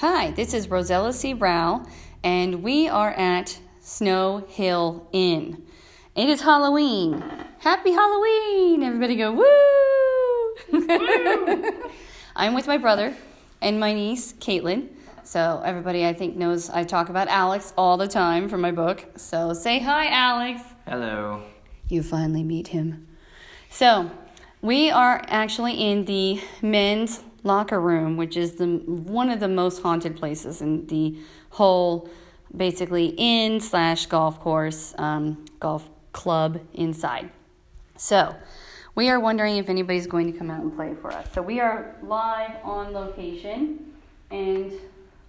Hi, this is Rosella C. Brow, and we are at Snow Hill Inn. It is Halloween. Happy Halloween! Everybody go, woo! I'm with my brother and my niece, Caitlin. So, everybody I think knows I talk about Alex all the time from my book. So, say hi, Alex. Hello. You finally meet him. So, we are actually in the men's locker room, which is the one of the most haunted places in the whole, basically inn slash golf course, um, golf club inside. So, we are wondering if anybody's going to come out and play for us. So we are live on location, and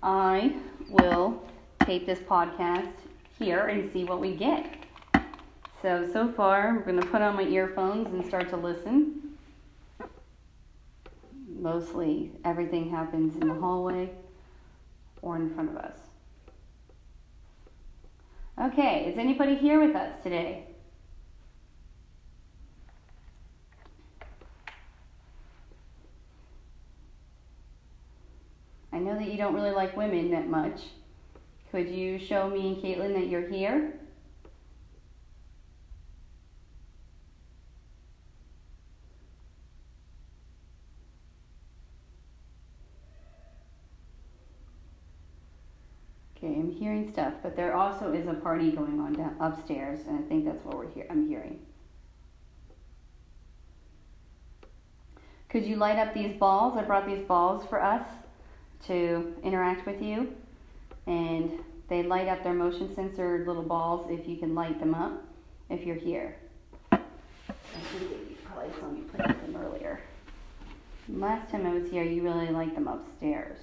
I will tape this podcast here and see what we get. So, so far, I'm going to put on my earphones and start to listen. Mostly everything happens in the hallway or in front of us. Okay, is anybody here with us today? I know that you don't really like women that much. Could you show me and Caitlin that you're here? Okay, I'm hearing stuff, but there also is a party going on down upstairs, and I think that's what we're here. I'm hearing. Could you light up these balls? I brought these balls for us to interact with you, and they light up their motion sensor little balls if you can light them up if you're here. I think you probably saw me play with them earlier. Last time I was here, you really liked them upstairs.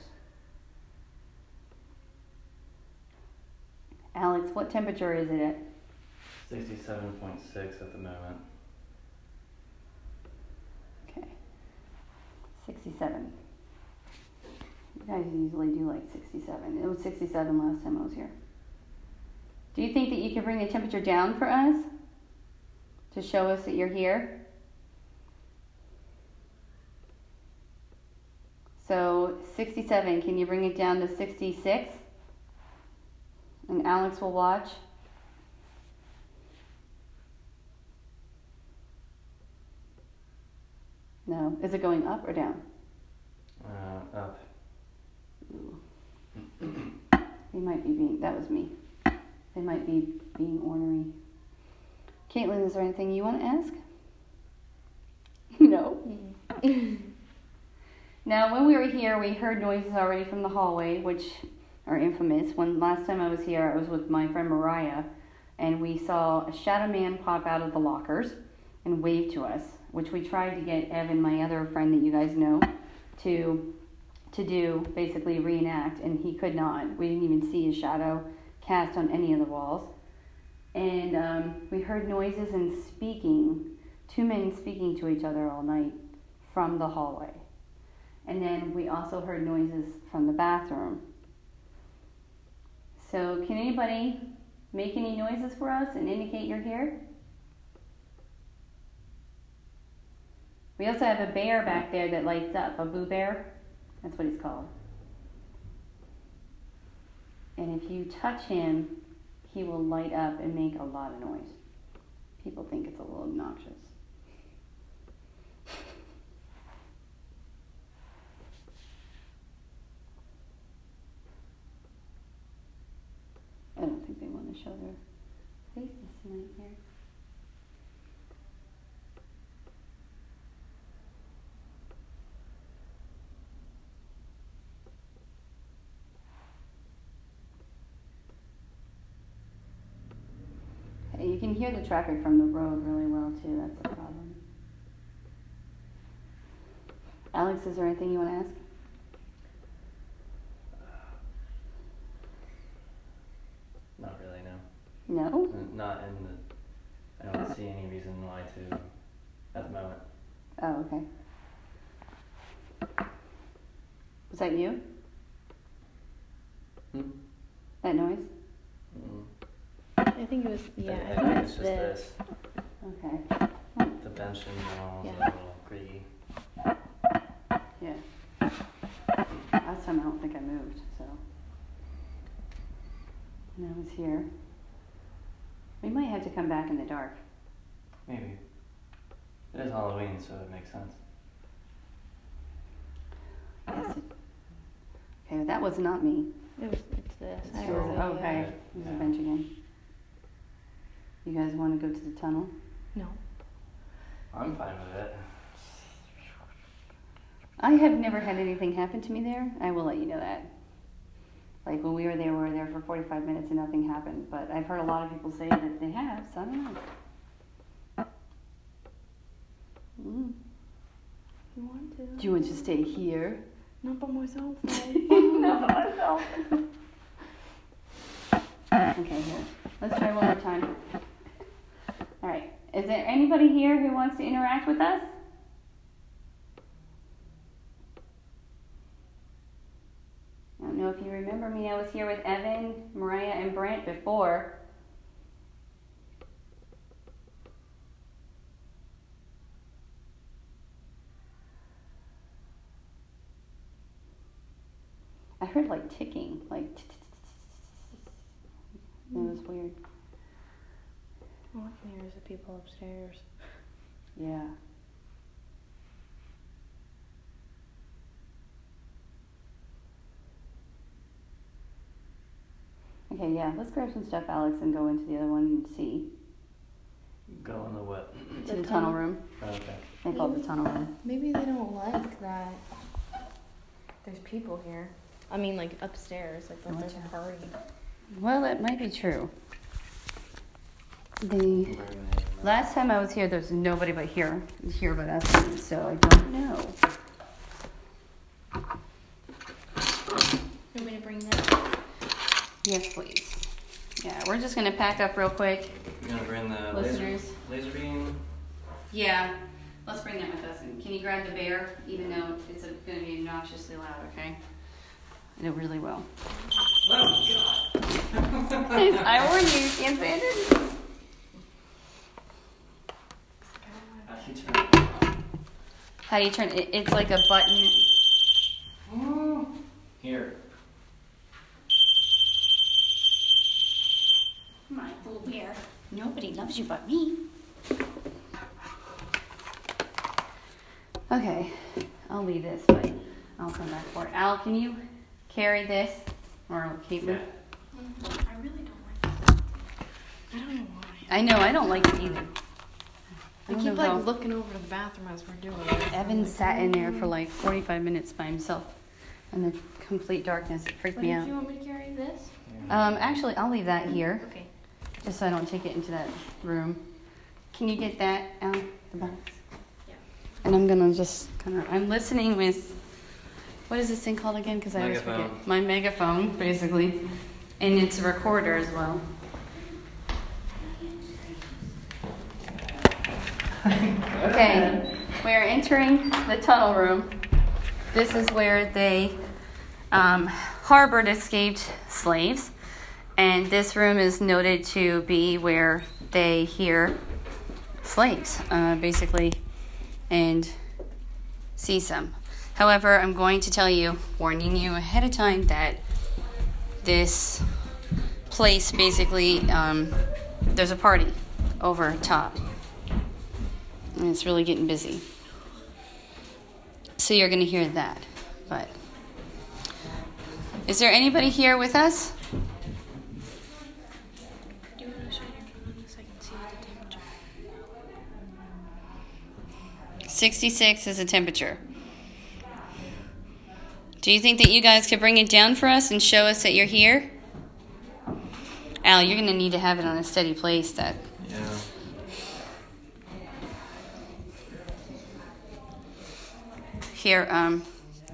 Alex, what temperature is it at? 67.6 at the moment. Okay. 67. You guys usually do like 67. It was 67 last time I was here. Do you think that you can bring the temperature down for us? To show us that you're here? So 67, can you bring it down to 66? And Alex will watch. No. Is it going up or down? Uh, up. They might be being, that was me. They might be being ornery. Caitlin, is there anything you want to ask? no. now, when we were here, we heard noises already from the hallway, which are infamous. When last time I was here, I was with my friend Mariah, and we saw a shadow man pop out of the lockers and wave to us, which we tried to get Evan, my other friend that you guys know, to to do basically reenact, and he could not. We didn't even see his shadow cast on any of the walls. And um, we heard noises and speaking, two men speaking to each other all night from the hallway. And then we also heard noises from the bathroom. So, can anybody make any noises for us and indicate you're here? We also have a bear back there that lights up, a boo bear. That's what he's called. And if you touch him, he will light up and make a lot of noise. People think it's a little obnoxious. I here. You can hear the traffic from the road really well too. That's the problem. Alex, is there anything you want to ask? Not really, no. No. Not in the. I don't see any reason why to at the moment. Oh, okay. Was that you? Hmm? That noise? Mm. I think it was yeah. I, I I think think it's it's just this. this. Okay. The bench in general is Yeah. a little creaky. Yeah. Last time I don't think I moved, so. And I was here. We might have to come back in the dark. Maybe. It is Halloween, so it makes sense. Yes, it- Okay, that was not me. It was, it's this. I So- was, Okay, there's a bench again. You guys want to go to the tunnel? No. I'm fine with it. I have never had anything happen to me there. I will let you know that. Like when we were there, we were there for 45 minutes and nothing happened. But I've heard a lot of people say that they have, so I don't know. Mm. You want to? Do you want to stay here? Not by myself. Not by myself. okay, here. Let's try one more time. All right. Is there anybody here who wants to interact with us? I don't know if you remember me. I was here with Evan, Mariah, and Brent before. I heard like ticking, like. It was weird. All I hear is the people upstairs. Yeah. Okay, yeah. Let's grab some stuff, Alex, and go into the other one and see. Go in the what? To The the tunnel tunnel. room. Okay. They call it the tunnel room. Maybe they don't like that. There's people here. I mean, like upstairs. Like, like there's a party. Well, that might be true. The Bring it in. last time I was here, there was nobody but here, here but us, so I don't know. You want me to bring that? Yes, please. Yeah, we're just gonna pack up real quick. You gonna bring the laser, Listeners. laser beam? Yeah, let's bring that with us. And can you grab the bear, even though it's a, gonna be obnoxiously loud, okay? I know really well. Oh God! I warned you, you can't say it. How do turn it on? How do you turn it? It's like a button. Mm. Here. My little bear. Nobody loves you but me. Okay, I'll leave this, but I'll come back for it. Al, can you carry this or keep it? I really don't like that. I don't know why. I know I don't like it either. I I keep like how- looking over to the bathroom as we're doing it. Evan sat in there for like 45 minutes by himself in the complete darkness. It freaked But me did out. you want me to carry this? Um, actually, I'll leave that here Okay. Just so I don't take it into that room. Can you get that out the box? Yeah. And I'm gonna just kind of. I'm listening with. What is this thing called again? Because I always forget. My megaphone, basically, and it's a recorder as well. Okay, we are entering the tunnel room. This is where they um, harbored escaped slaves, and this room is noted to be where they hear slaves, uh, basically, and seize them. However, I'm going to tell you, warning you ahead of time, that this place basically um, there's a party over top, and it's really getting busy. So you're going to hear that, but is there anybody here with us? Do you want to shine your phone on this? I can see the temperature. 66 is the temperature. Do you think that you guys could bring it down for us and show us that you're here? Al, you're going to need to have it on a steady place that Yeah. here um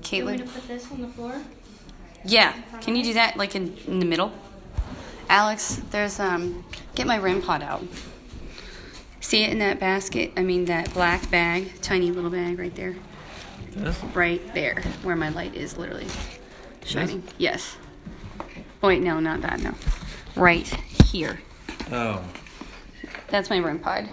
Do you want me to put this on the floor? Yeah. Can you do that like in, in the middle? Alex, there's um get my REM pod out. See it in that basket? I mean that black bag, tiny little bag right there. This? Right there, where my light is literally shining. Yes. Oh, wait, no, not that, no. Right here. Oh. That's my REM pod.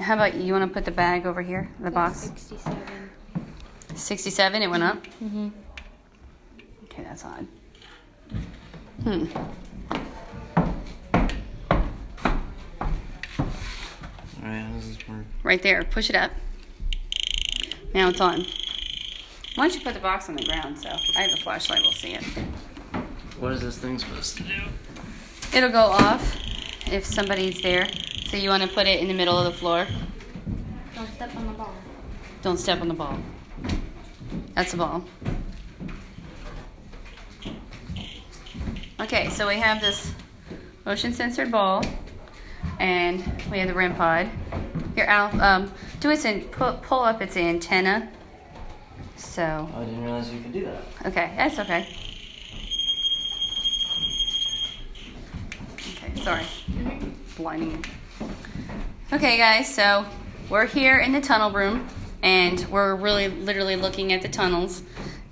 How about you? You want to put the bag over here, the box? 67. 67, it went up. Mm-hmm. Okay, that's odd. Hmm. Alright, how does this work? Right there. Push it up. Now it's on. Why don't you put the box on the ground so I have a flashlight, we'll see it. What is this thing supposed to do? It'll go off if somebody's there. So you want to put it in the middle of the floor. Don't step on the ball. Don't step on the ball. That's the ball. Okay, so we have this motion sensor ball, and we have the REM pod. Here, Al, um, do its in, pull, pull up its antenna. So, Oh, I didn't realize you could do that. okay, that's okay. Okay, sorry. Blinding. Okay, guys, so we're here in the tunnel room, and we're really literally looking at the tunnels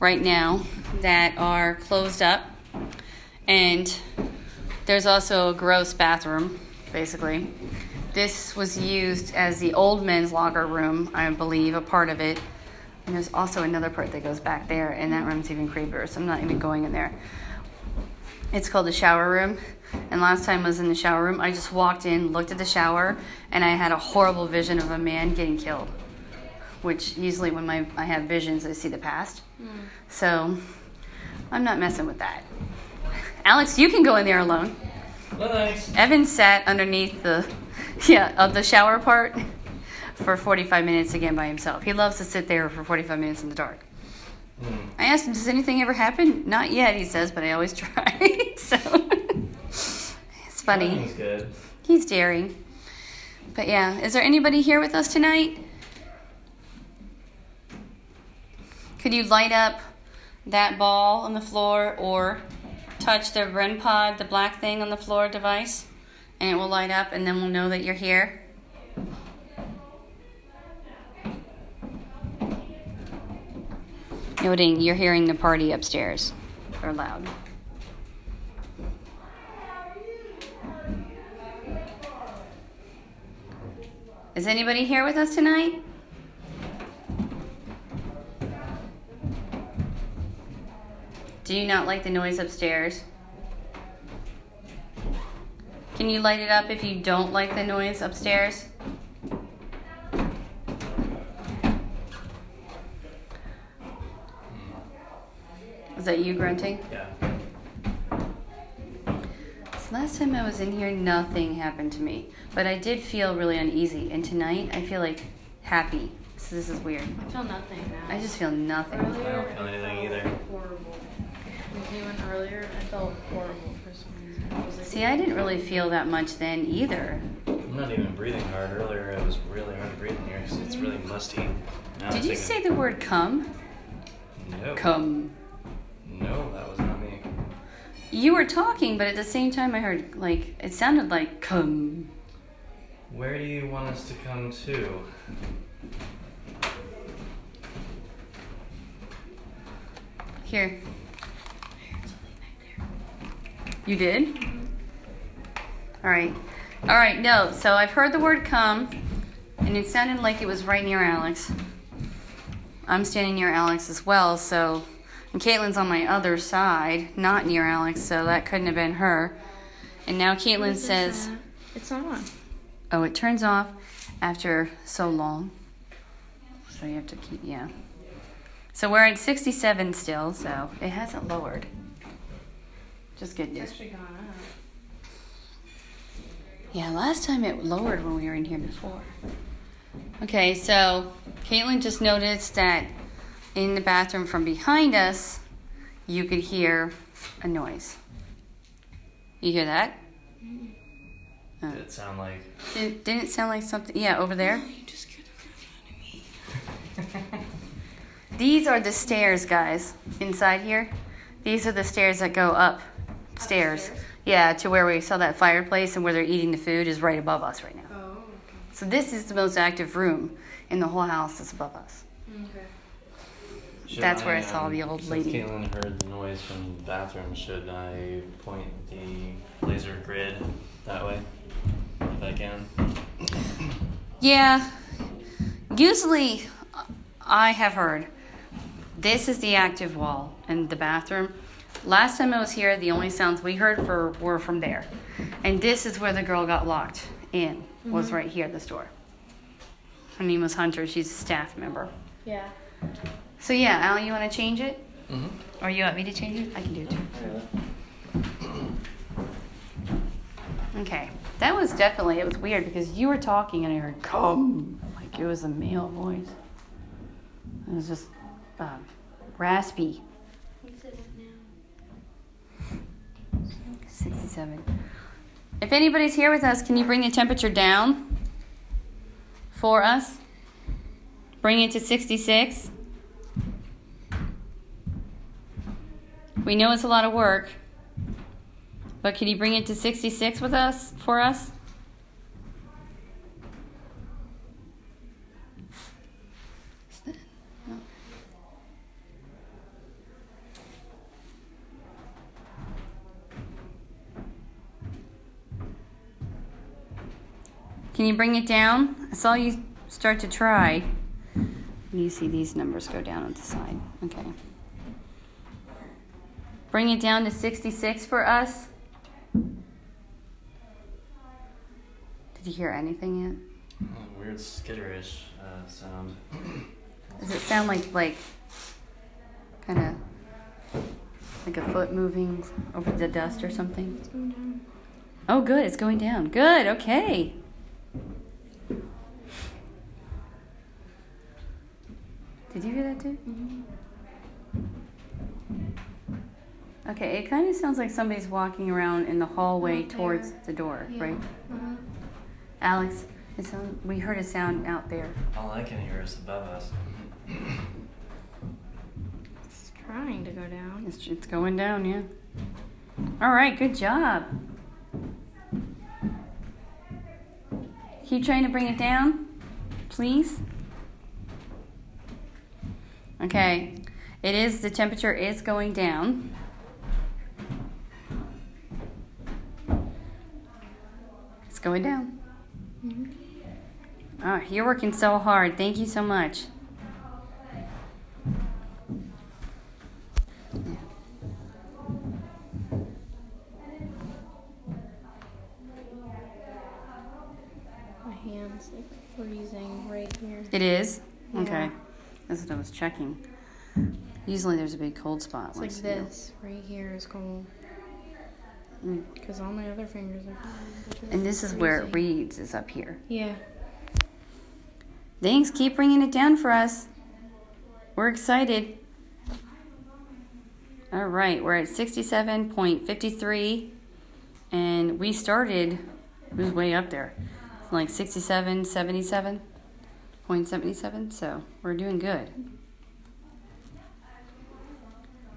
right now that are closed up. And there's also a gross bathroom, basically. This was used as the old men's locker room, I believe, a part of it. And there's also another part that goes back there, and that room's even creepier, so I'm not even going in there. It's called the shower room. And last time I was in the shower room, I just walked in, looked at the shower, and I had a horrible vision of a man getting killed. Which usually, when my I have visions, I see the past. Hmm. So I'm not messing with that. Alex, you can go in there alone. Thanks. Evan sat underneath the yeah of the shower part for 45 minutes again by himself. He loves to sit there for 45 minutes in the dark. Hmm. I asked him, "Does anything ever happen?" Not yet, he says, but I always try. so it's funny. He's good. He's daring. But yeah, is there anybody here with us tonight? Could you light up that ball on the floor or touch the REM pod, the black thing on the floor device, and it will light up and then we'll know that you're here? Noting you're hearing the party upstairs. They're loud. Is anybody here with us tonight? Do you not like the noise upstairs? Can you light it up if you don't like the noise upstairs? Is that you grunting? Yeah. So last time I was in here, nothing happened to me, but I did feel really uneasy. And tonight, I feel like happy. So this is weird. I feel nothing now. I just feel nothing. Earlier, I don't feel anything either. Horrible. When you earlier, I felt horrible for some reason. I was like, See, I didn't really feel that much then either. I'm not even breathing hard. Earlier, it was really hard to breathe in here 'cause it's really mm. musty. Now Did I'm you thinking, say the word come? no? Come. No, that was not me. You were talking, but at the same time, I heard like it sounded like come. Where do you want us to come to? Here. You did? All right. All right, no. So I've heard the word come, and it sounded like it was right near Alex. I'm standing near Alex as well, so. And Caitlin's on my other side, not near Alex, so that couldn't have been her. And now Caitlin "What is this says, at?" It's on. oh, it turns off after so long. So you have to keep, yeah. So we're at 67 still, so it hasn't lowered. Just good It's news. actually gone up. Yeah, last time it lowered when we were in here before. Okay, so Caitlin just noticed that in the bathroom from behind us, you could hear a noise. You hear that? Oh. Did it sound like? Didn't, didn't it sound like something? Yeah, over there. These are the stairs, guys, inside here. These are the stairs that go up stairs. Upstairs? Yeah, to where we saw that fireplace and where they're eating the food is right above us right now. Oh, okay. So this is the most active room in the whole house that's above us. Okay. Should That's where I saw um, the old since lady. Caitlin heard the noise from the bathroom. Should I point the laser grid that way, if I can? Yeah, usually I have heard this is the active wall in the bathroom. Last time I was here, the only sounds we heard for were from there, and this is where the girl got locked in. Was right here, at this door. Her name was Hunter. She's a staff member. Yeah. So yeah, Al, you want to change it, Mm-hmm. or you want me to change it? I can do it too. Okay, that was definitely it was weird because you were talking and I heard come like it was a male voice. It was just um, raspy. What's it now? 67. If anybody's here with us, can you bring the temperature down for us? Bring it to 66. We know it's a lot of work, but can you bring it to 66 with us for us? Can you bring it down? I saw you start to try. You see these numbers go down on the side. Okay. Bring it down to 66 for us. Did you hear anything yet? Oh, weird skitterish uh, sound. Does it sound like like kind of like a foot moving over the dust or something? It's going down. Oh, good. It's going down. Good. Okay. Did you hear that too? Okay, it kind of sounds like somebody's walking around in the hallway Out there. towards the door, Yeah. right? Uh-huh. Alex, it sound, we heard a sound out there. All I can hear is above us. It's trying to go down. It's, it's going down, yeah. All right, good job. Keep trying to bring it down, please. Okay, it is, the temperature is going down. It's going down. Oh, you're working so hard. Thank you so much. Usually there's a big cold spot. It's like this right here is cold. Mm. Because all my other fingers are cold. And this is where it reads, is up here. Yeah. Thanks. Keep bringing it down for us. We're excited. All right. We're at 67.53. And we started, it was way up there. Like 67, 77, 0.77. So we're doing good.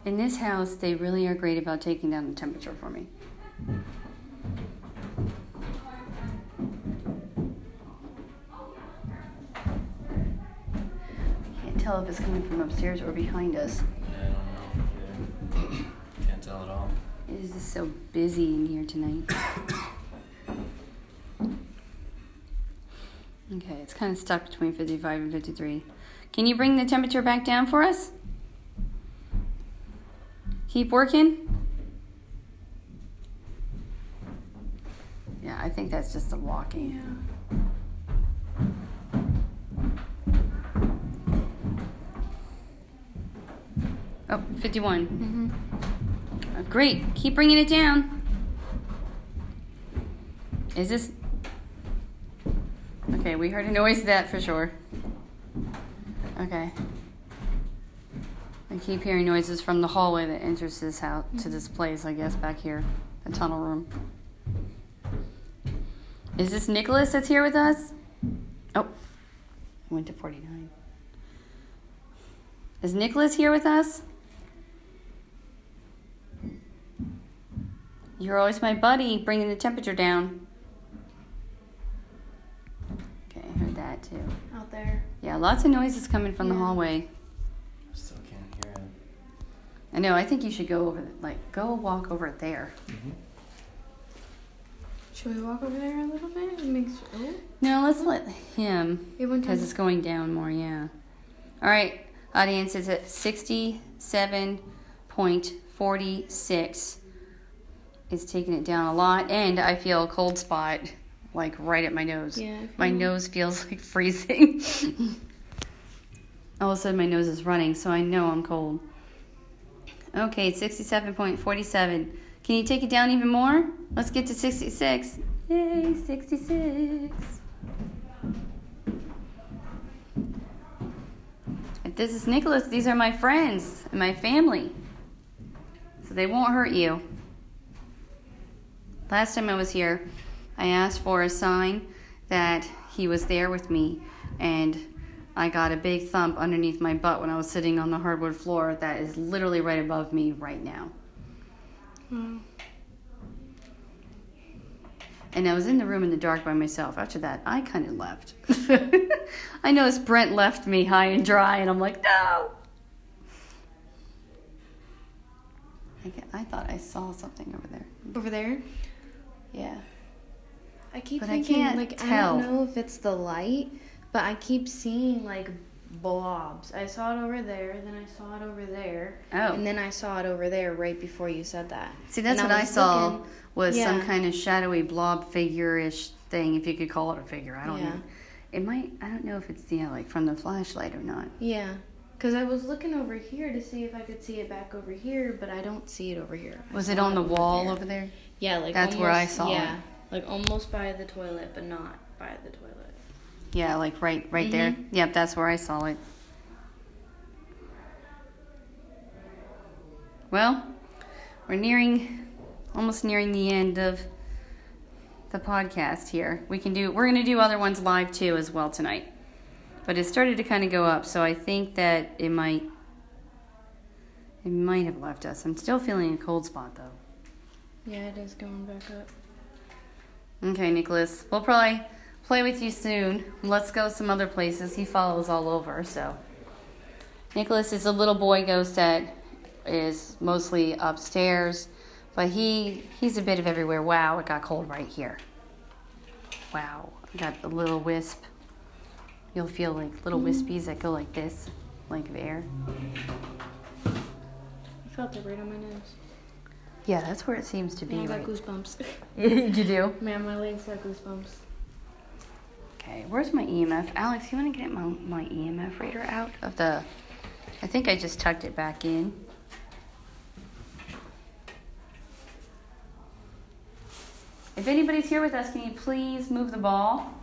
In this house, they really are great about taking down the temperature for me. Can't tell if it's coming from upstairs or behind us. Yeah, I don't know. either. Can't tell at all. It is just so busy in here tonight. Okay, it's kind of stuck between 55 and 53. Can you bring the temperature back down for us? Keep working. Yeah, I think that's just the walking. Oh, 51. Mm-hmm. Uh, Great. Keep bringing it down. Is this. Okay, we heard a noise of that for sure. Okay. I keep hearing noises from the hallway that enters this house to this place, I guess, back here, the tunnel room. Is this Nicholas that's here with us? Oh, I went to 49. Is Nicholas here with us? You're always my buddy, bringing the temperature down. Okay, I heard that too. Out there. Yeah, lots of noises coming from the hallway. I know. I think you should go over, like, go walk over there. Mm-hmm. Should we walk over there a little bit and make sure? Oh, No, let's let him because it's going down more. Yeah. All right. Audience is at 67.46. It's taking it down a lot, and I feel a cold spot like right at my nose. Yeah, My feel- nose feels like freezing. All of a sudden, my nose is running, so I know I'm cold. Okay, 67.47. Can you take it down even more? Let's get to 66. Yay, 66. This is Nicholas. These are my friends and my family. So they won't hurt you. Last time I was here, I asked for a sign that he was there with me, and I got a big thump underneath my butt when I was sitting on the hardwood floor that is literally right above me right now. And I was in the room in the dark by myself. After that, I kind of left. I noticed Brent left me high and dry, and I'm like, no. I, get- I thought I saw something over there. Over there? Yeah. I keep But I thinking, can't like, tell. I don't know if it's the light, but I keep seeing, like, blobs. I saw it over there, then I saw it over there, Oh. and then I saw it over there right before you said that. See, that's And what I, was saw looking- was some kind of shadowy blob figure-ish thing, if you could call it a figure. I don't Yeah. know. It might. I don't know if it's yeah, like from the flashlight or not. Yeah. Because I was looking over here to see if I could see it back over here, but I don't see it over here. Was it on the over wall there. over there? Yeah, like That's where I almost- saw it. Yeah, like almost by the toilet, but not by the toilet. Yeah, like right, right there. Mhm. Yep, that's where I saw it. Well, we're nearing, almost nearing the end of the podcast here. We can do. We're going to do other ones live too as well tonight. But it started to kind of go up, so I think that it might. It might have left us. I'm still feeling a cold spot though. Yeah, it is going back up. Okay, Nicholas. We'll probably play with you soon. Let's go some other places. He follows all over, so. Nicholas is a little boy ghost that is mostly upstairs, but he he's a bit of everywhere. Wow, it got cold right here. Wow, I got a little wisp. You'll feel like little wispies that go like this, like air. I felt it right on my nose. Yeah, that's where it seems to Man, be. I got Right. goosebumps. you do? Man, my legs got goosebumps. Okay, where's my EMF? Alex, you want to get my, my EMF reader out of the. I think I just tucked it back in. If anybody's here with us, can you please move the ball?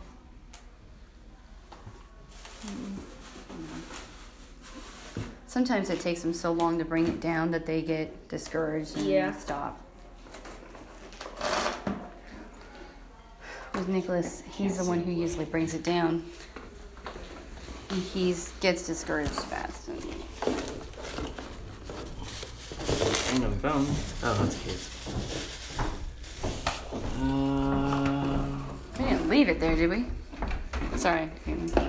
Sometimes it takes them so long to bring it down that they get discouraged and Yeah. stop. With Nicholas, he's the one who usually brings it down. And he gets discouraged fast. Ain't no bone. Oh, that's cute. Uh, We didn't leave it there, did we? Sorry. I think so.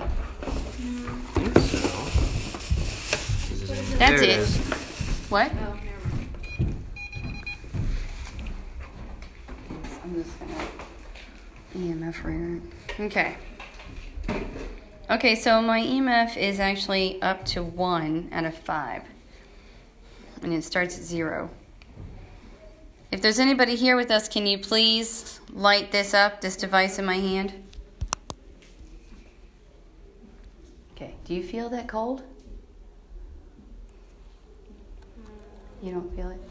That's There it. is. What? Oh, never mind. I'm just gonna EMF reader. Okay. Okay, so my EMF is actually up to one out of five. And it starts at zero. If there's anybody here with us, can you please light this up, this device in my hand? Okay, do you feel that cold? You don't feel it?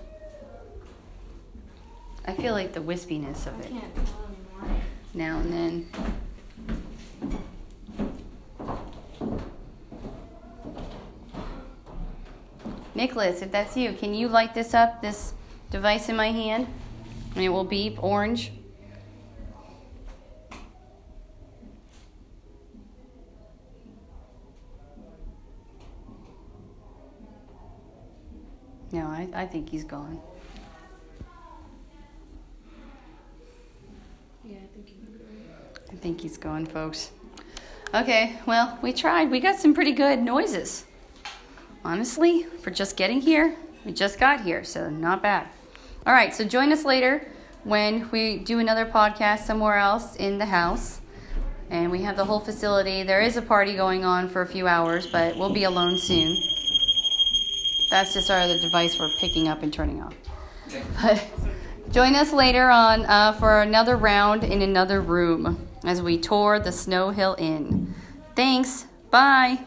I feel like the wispiness of it. Now and then. Nicholas, if that's you, can you light this up, this device in my hand? And it will beep orange. No, I, I think he's gone. Yeah, I think you might be right. I think he's going, folks. Okay, well, we tried. We got some pretty good noises. Honestly, for just getting here, we just got here, so not bad. All right, so join us later when we do another podcast somewhere else in the house. And we have the whole facility. There is a party going on for a few hours, but we'll be alone soon. That's just our other device we're picking up and turning off. But join us later on uh, for another round in another room as we tour the Snow Hill Inn. Thanks. Bye.